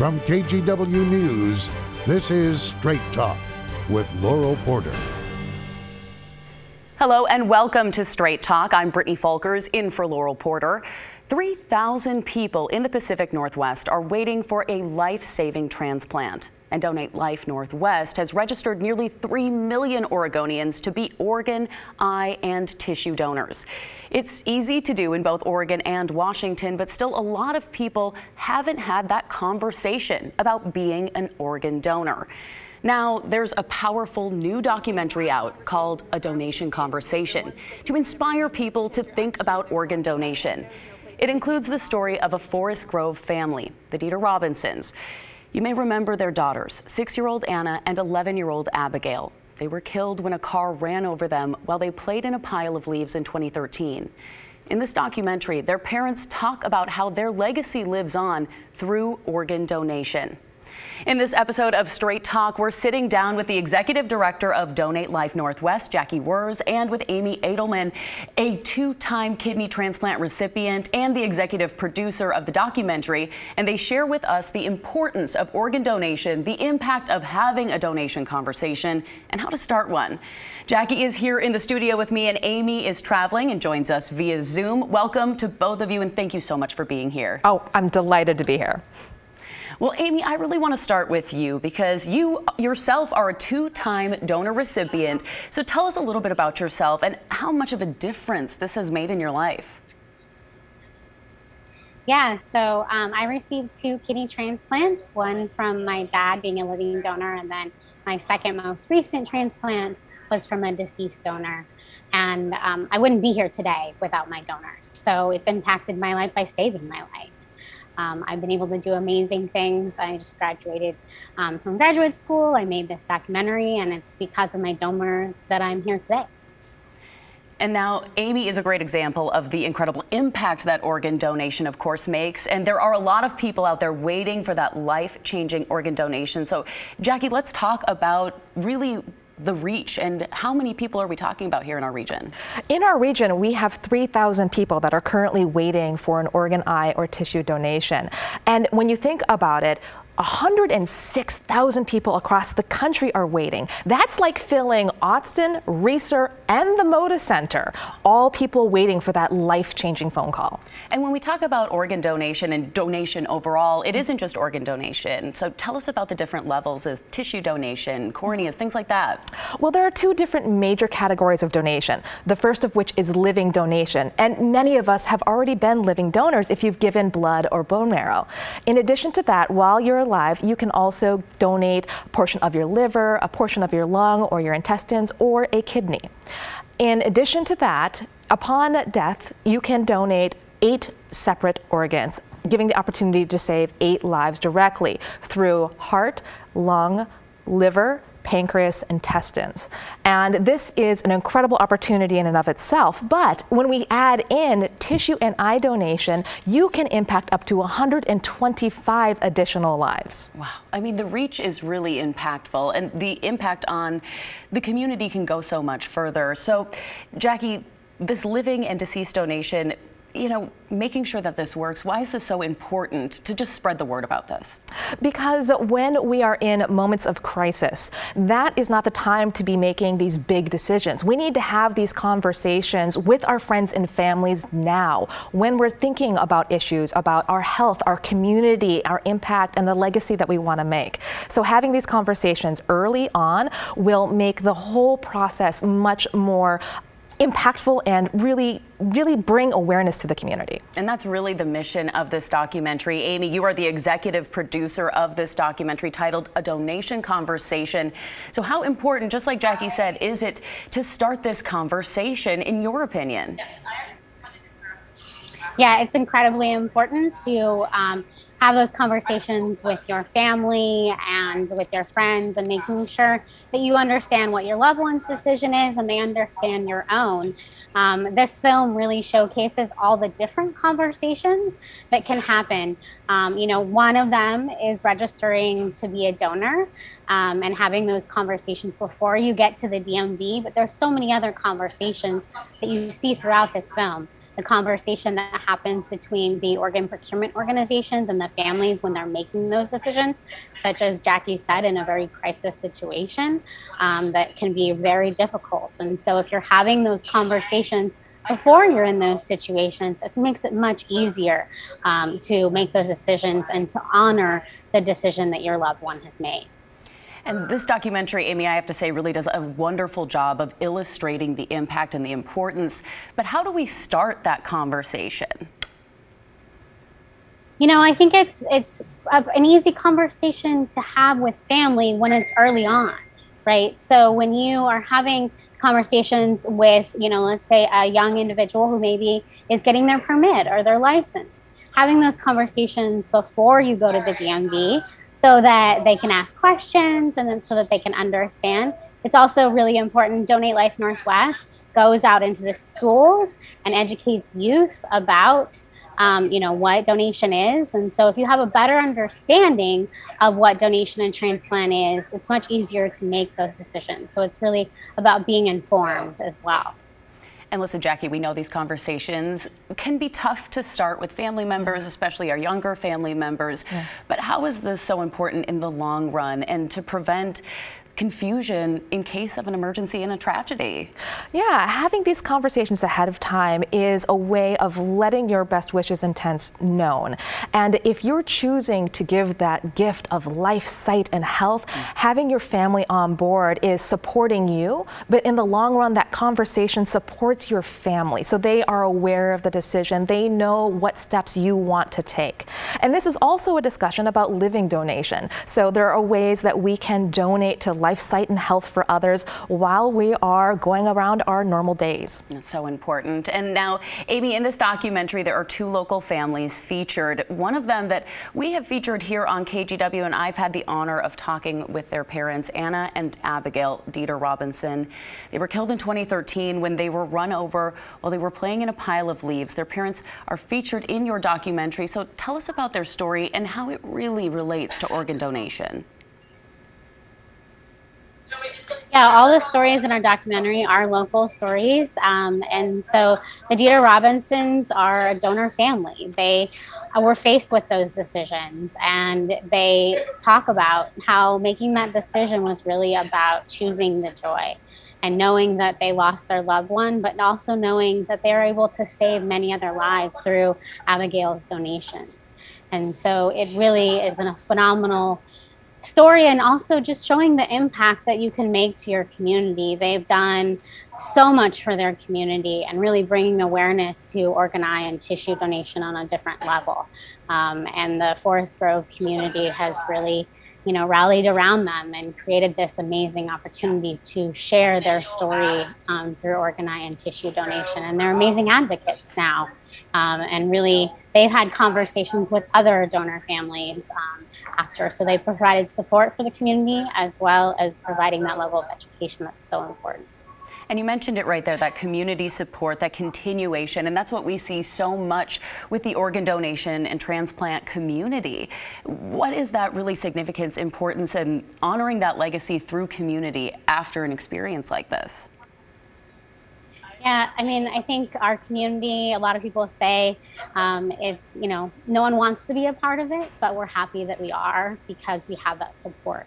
From KGW News, this is Straight Talk with Laurel Porter. Hello and welcome to Straight Talk. I'm Brittany Folkers in for Laurel Porter. 3,000 people in the Pacific Northwest are waiting for a life saving transplant. And Donate Life Northwest has registered nearly 3 million Oregonians to be organ, eye, and tissue donors. It's easy to do in both Oregon and Washington, but still a lot of people haven't had that conversation about being an organ donor. Now, there's a powerful new documentary out called A Donation Conversation to inspire people to think about organ donation. It includes the story of a Forest Grove family, the Dieter Robinsons. You may remember their daughters, six year old Anna and 11 year old Abigail. They were killed when a car ran over them while they played in a pile of leaves in 2013. In this documentary, their parents talk about how their legacy lives on through organ donation. In this episode of Straight Talk, we're sitting down with the executive director of Donate Life Northwest, Jackie Wurz, and with Amy Edelman, a two time kidney transplant recipient and the executive producer of the documentary. And they share with us the importance of organ donation, the impact of having a donation conversation, and how to start one. Jackie is here in the studio with me, and Amy is traveling and joins us via Zoom. Welcome to both of you, and thank you so much for being here. Oh, I'm delighted to be here. Well, Amy, I really want to start with you because you yourself are a two time donor recipient. So tell us a little bit about yourself and how much of a difference this has made in your life. Yeah, so um, I received two kidney transplants one from my dad being a living donor, and then my second most recent transplant was from a deceased donor. And um, I wouldn't be here today without my donors. So it's impacted my life by saving my life. Um, I've been able to do amazing things. I just graduated um, from graduate school. I made this documentary, and it's because of my donors that I'm here today. And now, Amy is a great example of the incredible impact that organ donation, of course, makes. And there are a lot of people out there waiting for that life changing organ donation. So, Jackie, let's talk about really the reach and how many people are we talking about here in our region? In our region, we have 3,000 people that are currently waiting for an organ, eye, or tissue donation. And when you think about it, 106,000 people across the country are waiting. That's like filling Autzen, Reser, and the Moda Center, all people waiting for that life changing phone call. And when we talk about organ donation and donation overall, it isn't just organ donation. So tell us about the different levels of tissue donation, corneas, things like that. Well, there are two different major categories of donation. The first of which is living donation. And many of us have already been living donors if you've given blood or bone marrow. In addition to that, while you're alive, you can also donate a portion of your liver, a portion of your lung or your intestines, or a kidney. In addition to that, upon death, you can donate eight separate organs, giving the opportunity to save eight lives directly through heart, lung, liver, pancreas, intestines. And this is an incredible opportunity in and of itself. But when we add in tissue and eye donation, you can impact up to 125 additional lives. Wow. I mean, the reach is really impactful, and the impact on the community can go so much further. So, Jackie, this living and deceased donation you know, making sure that this works, why is this so important to just spread the word about this? Because when we are in moments of crisis, that is not the time to be making these big decisions. We need to have these conversations with our friends and families now when we're thinking about issues about our health, our community, our impact, and the legacy that we want to make. So having these conversations early on will make the whole process much more impactful and really, really bring awareness to the community. And that's really the mission of this documentary. Amy, you are the executive producer of this documentary titled A Donation Conversation. So, how important, just like Jackie said, is it to start this conversation, in your opinion? Yeah, it's incredibly important to um, have those conversations with your family and with your friends and making sure that you understand what your loved one's decision is and they understand your own. Um, this film really showcases all the different conversations that can happen. Um, you know, one of them is registering to be a donor um, and having those conversations before you get to the DMV, but there's so many other conversations that you see throughout this film the conversation that happens between the organ procurement organizations and the families when they're making those decisions, such as Jackie said, in a very crisis situation um, that can be very difficult. And so, if you're having those conversations before you're in those situations, it makes it much easier um, to make those decisions and to honor the decision that your loved one has made. And this documentary, Amy, I have to say, really does a wonderful job of illustrating the impact and the importance. But how do we start that conversation? You know, I think it's it's an easy conversation to have with family when it's early on, right? So when you are having conversations with, you know, let's say a young individual who maybe is getting their permit or their license, having those conversations before you go to the DMV so that they can ask questions and then so that they can understand. It's also really important. Donate Life Northwest goes out into the schools and educates youth about um, you know what donation is and so if you have a better understanding of what donation and transplant is it's much easier to make those decisions so it's really about being informed as well and listen, Jackie, we know these conversations can be tough to start with family members, mm-hmm. especially our younger family members. Yeah. But how is this so important in the long run and to prevent confusion in case of an emergency and a tragedy. Yeah, having these conversations ahead of time is a way of letting your best wishes and intents known. And if you're choosing to give that gift of life, sight, and health, mm. having your family on board is supporting you, but in the long run, that conversation supports your family. So they are aware of the decision, they know what steps you want to take. And this is also a discussion about living donation. So there are ways that we can donate to life life, sight, and health for others while we are going around our normal days. That's so important. And now, Amy, in this documentary, there are two local families featured. One of them that we have featured here on KGW, and I've had the honor of talking with their parents, Anna and Abigail Dieter Robinson. They were killed in 2013 when they were run over while they were playing in a pile of leaves. Their parents are featured in your documentary. So tell us about their story and how it really relates to organ donation. Yeah, all the stories in our documentary are local stories. Um, and so the Dieter Robinsons are a donor family. They were faced with those decisions and they talk about how making that decision was really about choosing the joy and knowing that they lost their loved one, but also knowing that they were able to save many other lives through Abigail's donations. And so it really is a phenomenal story and also just showing the impact that you can make to your community. They've done so much for their community and really bringing awareness to organ eye and tissue donation on a different level. Um, and the Forest Grove community has really you know, rallied around them and created this amazing opportunity to share their story um, through organ eye and tissue donation. And they're amazing advocates now. Um, and really, they've had conversations with other donor families um, after. So they provided support for the community as well as providing that level of education that's so important. And you mentioned it right there, that community support, that continuation, and that's what we see so much with the organ donation and transplant community. What is that really significance, importance, and honoring that legacy through community after an experience like this? Yeah, I mean, I think our community, a lot of people say um, it's, you know, no one wants to be a part of it, but we're happy that we are because we have that support.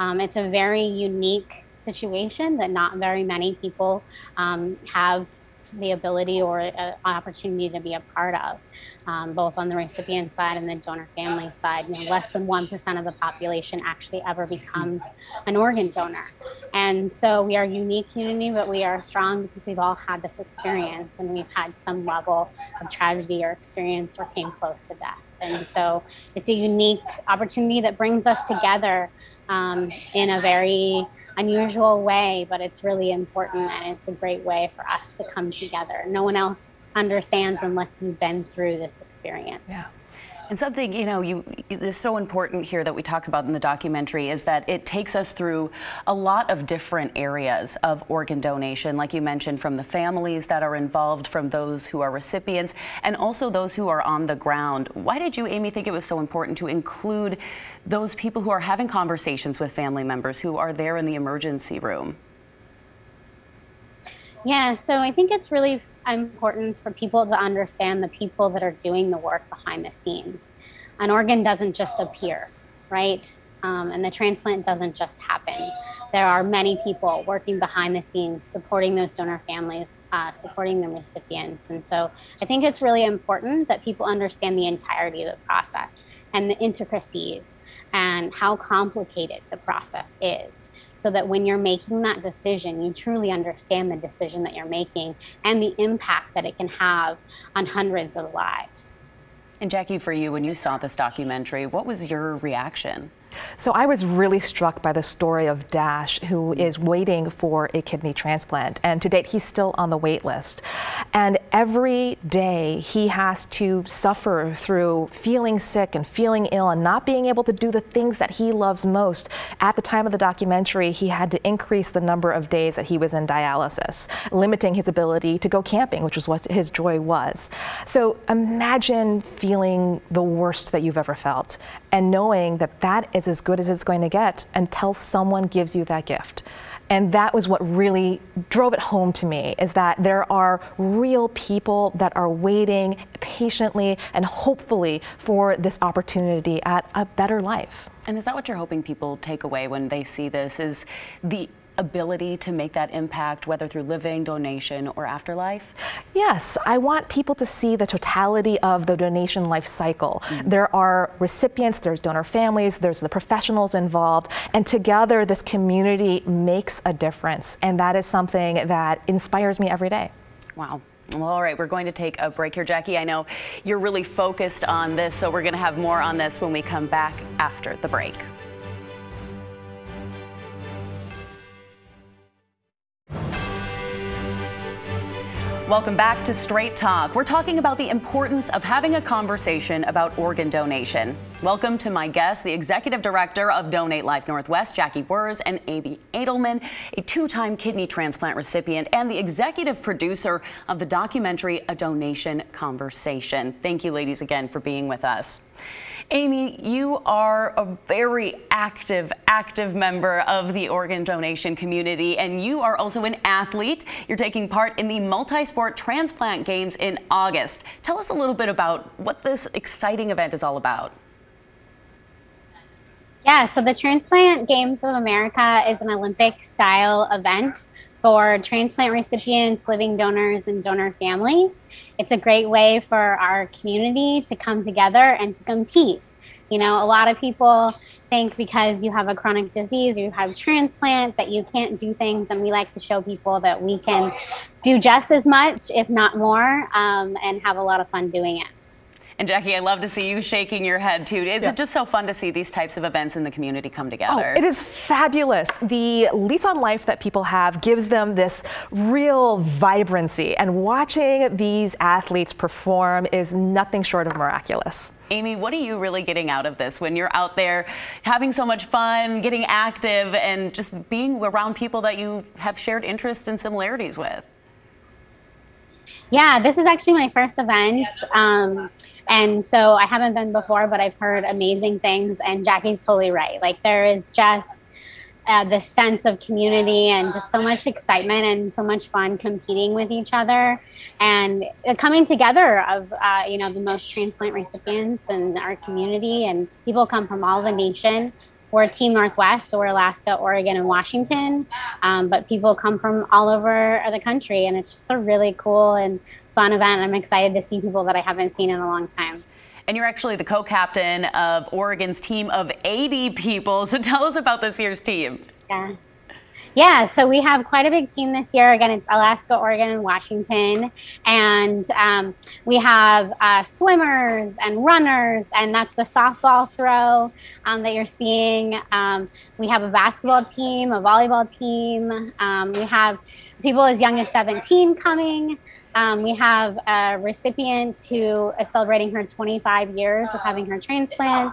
Um, it's a very unique situation that not very many people um, have the ability or an opportunity to be a part of, um, both on the recipient side and the donor family side. You know, less than 1% of the population actually ever becomes an organ donor. And so we are unique community, but we are strong because we've all had this experience and we've had some level of tragedy or experience or came close to death. And so it's a unique opportunity that brings us together um, in a very unusual way, but it's really important and it's a great way for us to come together. No one else understands unless you've been through this experience. Yeah. And something, you know, you, is so important here that we talked about in the documentary is that it takes us through a lot of different areas of organ donation, like you mentioned, from the families that are involved, from those who are recipients, and also those who are on the ground. Why did you, Amy, think it was so important to include those people who are having conversations with family members who are there in the emergency room? Yeah, so I think it's really important for people to understand the people that are doing the work behind the scenes. An organ doesn't just appear, right? Um, and the transplant doesn't just happen. There are many people working behind the scenes, supporting those donor families, uh, supporting the recipients. And so I think it's really important that people understand the entirety of the process and the intricacies and how complicated the process is so that when you're making that decision, you truly understand the decision that you're making and the impact that it can have on hundreds of lives. And Jackie, for you, when you saw this documentary, what was your reaction? So I was really struck by the story of Dash, who is waiting for a kidney transplant. And to date, he's still on the wait list. And every day he has to suffer through feeling sick and feeling ill and not being able to do the things that he loves most. At the time of the documentary, he had to increase the number of days that he was in dialysis, limiting his ability to go camping, which was what his joy was. So imagine feeling the worst that you've ever felt and knowing that that is as good as it's going to get until someone gives you that gift. And that was what really drove it home to me is that there are real people that are waiting patiently and hopefully for this opportunity at a better life. And is that what you're hoping people take away when they see this is the ability to make that impact, whether through living, donation, or afterlife? Yes, I want people to see the totality of the donation life cycle. Mm-hmm. There are recipients, there's donor families, there's the professionals involved, and together this community makes a difference. And that is something that inspires me every day. Wow. Well, all right, we're going to take a break here, Jackie. I know you're really focused on this, so we're going to have more on this when we come back after the break. Welcome back to Straight Talk. We're talking about the importance of having a conversation about organ donation. Welcome to my guests, the executive director of Donate Life Northwest, Jackie Wurz, and Amy Edelman, a two time kidney transplant recipient, and the executive producer of the documentary A Donation Conversation. Thank you, ladies, again for being with us. Amy, you are a very active, active member of the organ donation community, and you are also an athlete. You're taking part in the multi sport transplant games in August. Tell us a little bit about what this exciting event is all about. Yeah, so the Transplant Games of America is an Olympic style event for transplant recipients, living donors, and donor families. It's a great way for our community to come together and to compete. You know, a lot of people think because you have a chronic disease or you have transplant that you can't do things, and we like to show people that we can do just as much, if not more, um, and have a lot of fun doing it. And Jackie, I love to see you shaking your head too. Is yeah. it just so fun to see these types of events in the community come oh, together? Oh, it is fabulous. The lease on life that people have gives them this real vibrancy, and watching these athletes perform is nothing short of miraculous. Amy, what are you really getting out of this when you're out there having so much fun, getting active, and just being around people that you have shared interests and similarities with? Yeah, this is actually my first event. Um, and so I haven't been before, but I've heard amazing things. And Jackie's totally right. Like there is just uh, the sense of community and just so much excitement and so much fun competing with each other and coming together of uh, you know the most transplant recipients in our community and people come from all the nation we're Team Northwest, so we're Alaska, Oregon, and Washington. Um, but people come from all over the country, and it's just a really cool and fun event. I'm excited to see people that I haven't seen in a long time. And you're actually the co captain of Oregon's team of 80 people. So tell us about this year's team. Yeah. Yeah, so we have quite a big team this year. Again, it's Alaska, Oregon, and Washington. And um, we have uh, swimmers and runners, and that's the softball throw um, that you're seeing. Um, we have a basketball team, a volleyball team. Um, we have people as young as 17 coming. Um, we have a recipient who is celebrating her 25 years of having her transplant.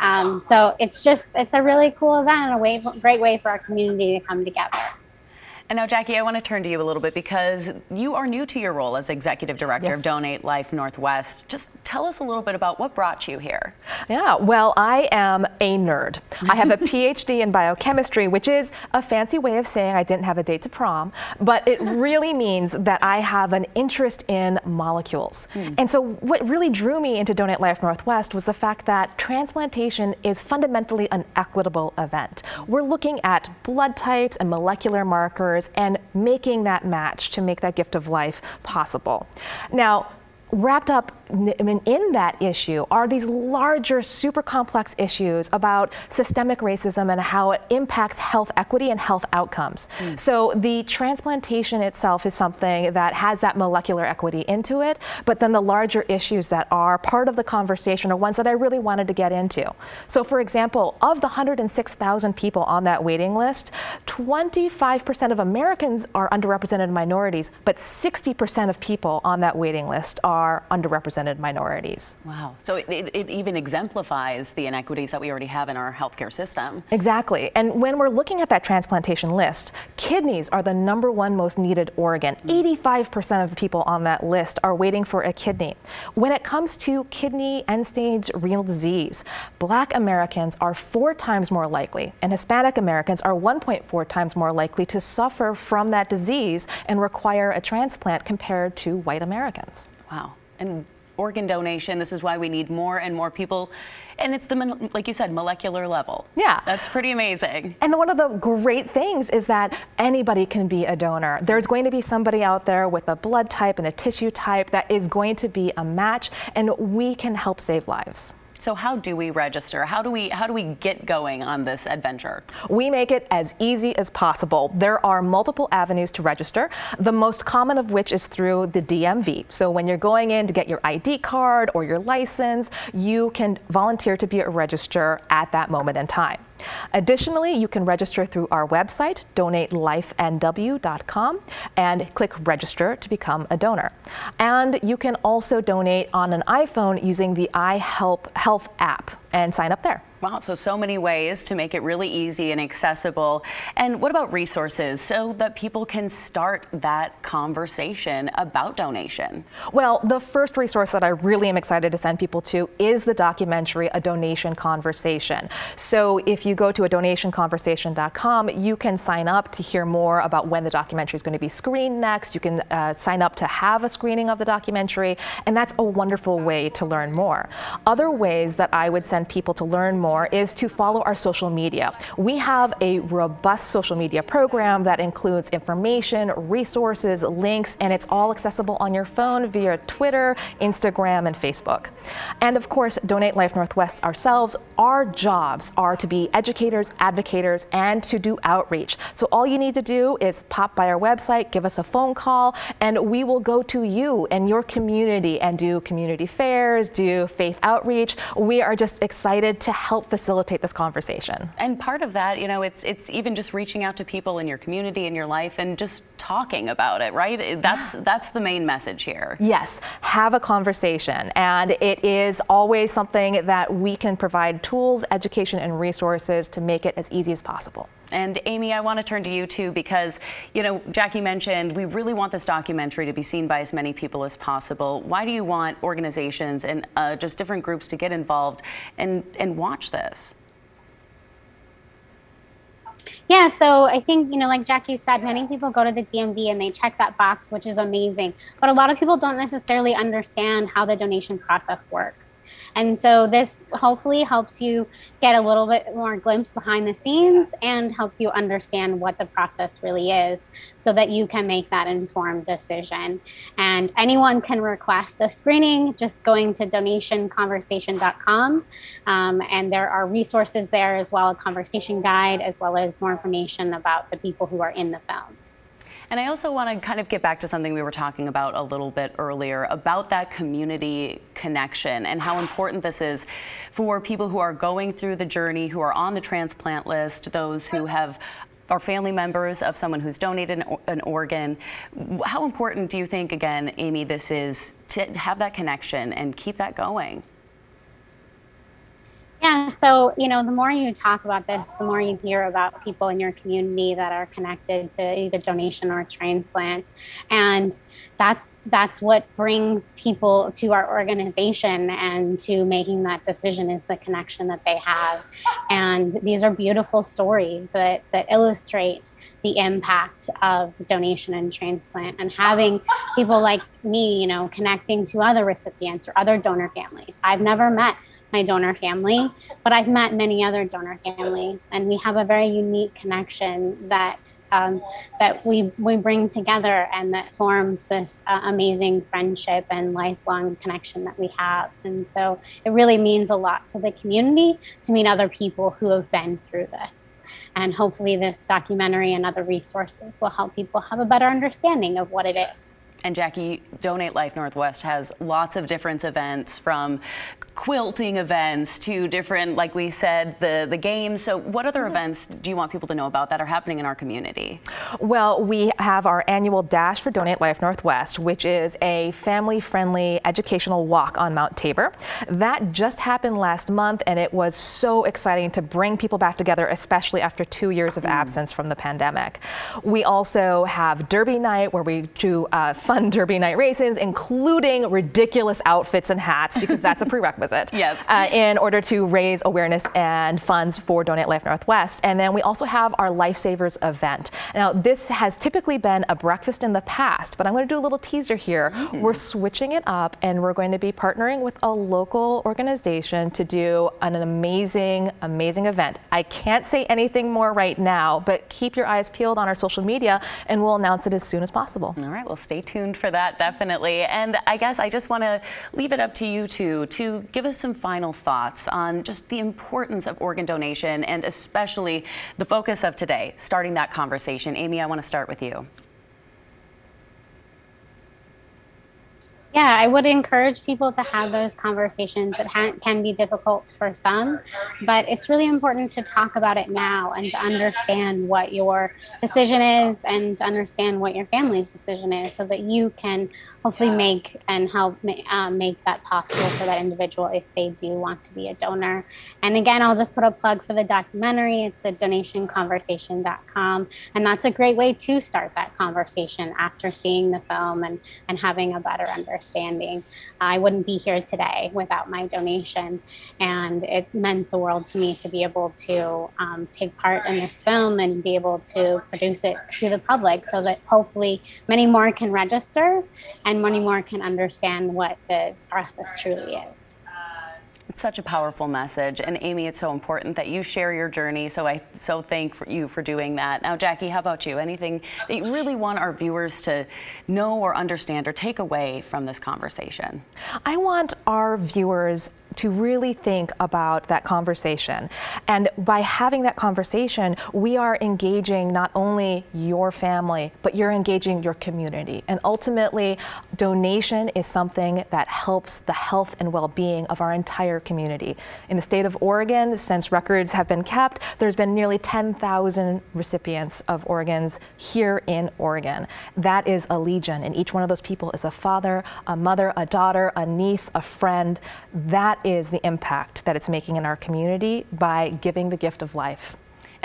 Um, so it's just, it's a really cool event and a way, great way for our community to come together. And now, Jackie, I want to turn to you a little bit because you are new to your role as executive director Yes. of Donate Life Northwest. Just tell us a little bit about what brought you here. Yeah, well, I am a nerd. I have a PhD in biochemistry, which is a fancy way of saying I didn't have a date to prom, but it really means that I have an interest in molecules. Hmm. And so, what really drew me into Donate Life Northwest was the fact that transplantation is fundamentally an equitable event. We're looking at blood types and molecular markers and making that match to make that gift of life possible. Now, wrapped up in, in that issue are these larger, super complex issues about systemic racism and how it impacts health equity and health outcomes. Mm. So the transplantation itself is something that has that molecular equity into it, but then the larger issues that are part of the conversation are ones that I really wanted to get into. So, for example, of the 106,000 people on that waiting list, 25% of Americans are underrepresented minorities, but 60% of people on that waiting list are underrepresented minorities. Wow. So it, it, it even exemplifies the inequities that we already have in our healthcare system. Exactly. And when we're looking at that transplantation list, kidneys are the number one most needed organ. Mm. 85% of people on that list are waiting for a kidney. When it comes to kidney end stage renal disease, black Americans are four times more likely, and Hispanic Americans are 1.4 times more likely to suffer from that disease and require a transplant compared to white Americans. Wow. And organ donation, this is why we need more and more people. And it's the, like you said, molecular level. Yeah. That's pretty amazing. And one of the great things is that anybody can be a donor. There's going to be somebody out there with a blood type and a tissue type that is going to be a match, and we can help save lives. So how do we register? How do we how do we get going on this adventure? We make it as easy as possible. There are multiple avenues to register, the most common of which is through the DMV. So when you're going in to get your ID card or your license, you can volunteer to be a register at that moment in time. Additionally, you can register through our website, donatelifenw.com, and click register to become a donor. And you can also donate on an iPhone using the Apple Health app and sign up there. Wow, so so many ways to make it really easy and accessible. And what about resources so that people can start that conversation about donation? Well, the first resource that I really am excited to send people to is the documentary A Donation Conversation. So if you go to a donationconversation.com, you can sign up to hear more about when the documentary is going to be screened next. You can uh, sign up to have a screening of the documentary, and that's a wonderful way to learn more. Other ways that I would send people to learn more is to follow our social media. We have a robust social media program that includes information, resources, links, and it's all accessible on your phone via Twitter, Instagram, and Facebook. And of course, Donate Life Northwest ourselves, our jobs are to be educators, advocators, and to do outreach. So all you need to do is pop by our website, give us a phone call, and we will go to you and your community and do community fairs, do faith outreach. We are just excited to help facilitate this conversation. And part of that, you know, it's it's even just reaching out to people in your community in your life and just talking about it, right? That's that's the main message here. Yes, have a conversation. And it is always something that we can provide tools, education, and resources to make it as easy as possible. And Amy, I want to turn to you too because, you know, Jackie mentioned we really want this documentary to be seen by as many people as possible. Why do you want organizations and uh, just different groups to get involved and, and watch this? Yeah, so I think, you know, like Jackie said, many people go to the DMV and they check that box, which is amazing. But a lot of people don't necessarily understand how the donation process works. And so this hopefully helps you get a little bit more glimpse behind the scenes and help you understand what the process really is so that you can make that informed decision. And anyone can request a screening just going to donationconversation.com. Um, and there are resources there as well, a conversation guide, as well as more information about the people who are in the film. And I also want to kind of get back to something we were talking about a little bit earlier about that community connection and how important this is for people who are going through the journey, who are on the transplant list, those who have are family members of someone who's donated an, an organ. How important do you think, again, Amy, this is to have that connection and keep that going? Yeah, so you know, the more you talk about this, the more you hear about people in your community that are connected to either donation or transplant, and that's that's what brings people to our organization and to making that decision is the connection that they have, and these are beautiful stories that that illustrate the impact of donation and transplant and having people like me, you know, connecting to other recipients or other donor families. I've never met my donor family, but I've met many other donor families, and we have a very unique connection that um, that we we bring together, and that forms this uh, amazing friendship and lifelong connection that we have. And so it really means a lot to the community to meet other people who have been through this. And hopefully, this documentary and other resources will help people have a better understanding of what it is. And Jackie, Donate Life Northwest has lots of different events from quilting events to different, like we said, the, the games. So, what other mm-hmm. events do you want people to know about that are happening in our community? Well, we have our annual Dash for Donate Life Northwest, which is a family friendly educational walk on Mount Tabor. That just happened last month, and it was so exciting to bring people back together, especially after two years of mm. absence from the pandemic. We also have Derby Night, where we do uh, fun Derby Night races, including ridiculous outfits and hats, because that's a prerequisite prerequisite. Yes. Uh, in order to raise awareness and funds for Donate Life Northwest. And then we also have our Lifesavers event. Now, this has typically been a breakfast in the past, but I'm going to do a little teaser here. Mm-hmm. We're switching it up and we're going to be partnering with a local organization to do an amazing, amazing event. I can't say anything more right now, but keep your eyes peeled on our social media and we'll announce it as soon as possible. All right, well, stay tuned for that, definitely. And I guess I just want to leave it up to you two to give us some final thoughts on just the importance of organ donation and especially the focus of today, starting that conversation. Amy, I want to start with you. Yeah, I would encourage people to have those conversations. It ha- can be difficult for some, but it's really important to talk about it now and to understand what your decision is and to understand what your family's decision is so that you can hopefully make and help um, make that possible for that individual if they do want to be a donor. And again, I'll just put a plug for the documentary. It's at donationconversation.com. And that's a great way to start that conversation after seeing the film and, and having a better understanding. I wouldn't be here today without my donation. And it meant the world to me to be able to um, take part in this film and be able to produce it to the public so that hopefully many more can register and and many more can understand what the process truly is. It's such a powerful message. And Amy, it's so important that you share your journey. So I so thank you for doing that. Now, Jackie, how about you? Anything that you really want our viewers to know or understand or take away from this conversation? I want our viewers to really think about that conversation. And by having that conversation, we are engaging not only your family, but you're engaging your community. And ultimately, donation is something that helps the health and well being of our entire community. In the state of Oregon, since records have been kept, there's been nearly 10,000 recipients of organs here in Oregon. That is a legion, and each one of those people is a father, a mother, a daughter, a niece, a friend. That is the impact that it's making in our community by giving the gift of life.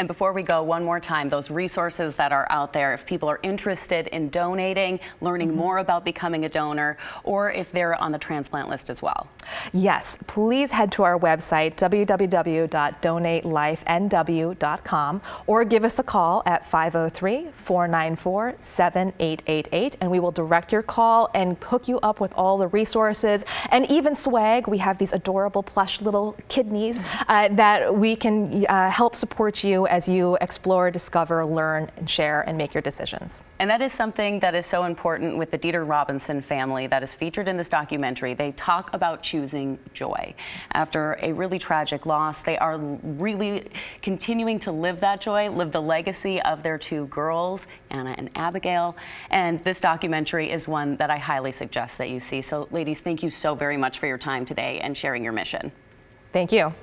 And before we go, one more time, those resources that are out there, if people are interested in donating, learning mm -hmm. more about becoming a donor, or if they're on the transplant list as well. Yes, please head to our website, www.donatelifenw.com, or give us a call at 503 494 7888, and we will direct your call and hook you up with all the resources and even swag. We have these adorable plush little kidneys uh, that we can uh, help support you as you explore, discover, learn, and share, and make your decisions. And that is something that is so important with the Dieter Robinson family that is featured in this documentary. They talk about choosing joy. After a really tragic loss, they are really continuing to live that joy, live the legacy of their two girls, Anna and Abigail. And this documentary is one that I highly suggest that you see. So, ladies, thank you so very much for your time today and sharing your mission. Thank you.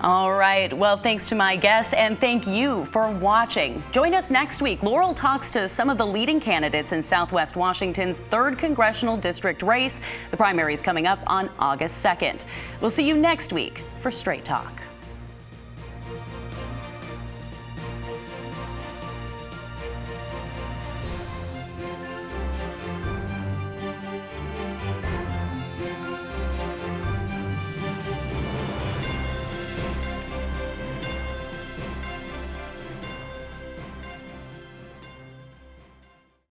All right. Well, thanks to my guests and thank you for watching. Join us next week. Laurel talks to some of the leading candidates in Southwest Washington's 3rd Congressional District race. The primary is coming up on August 2nd. We'll see you next week for Straight Talk.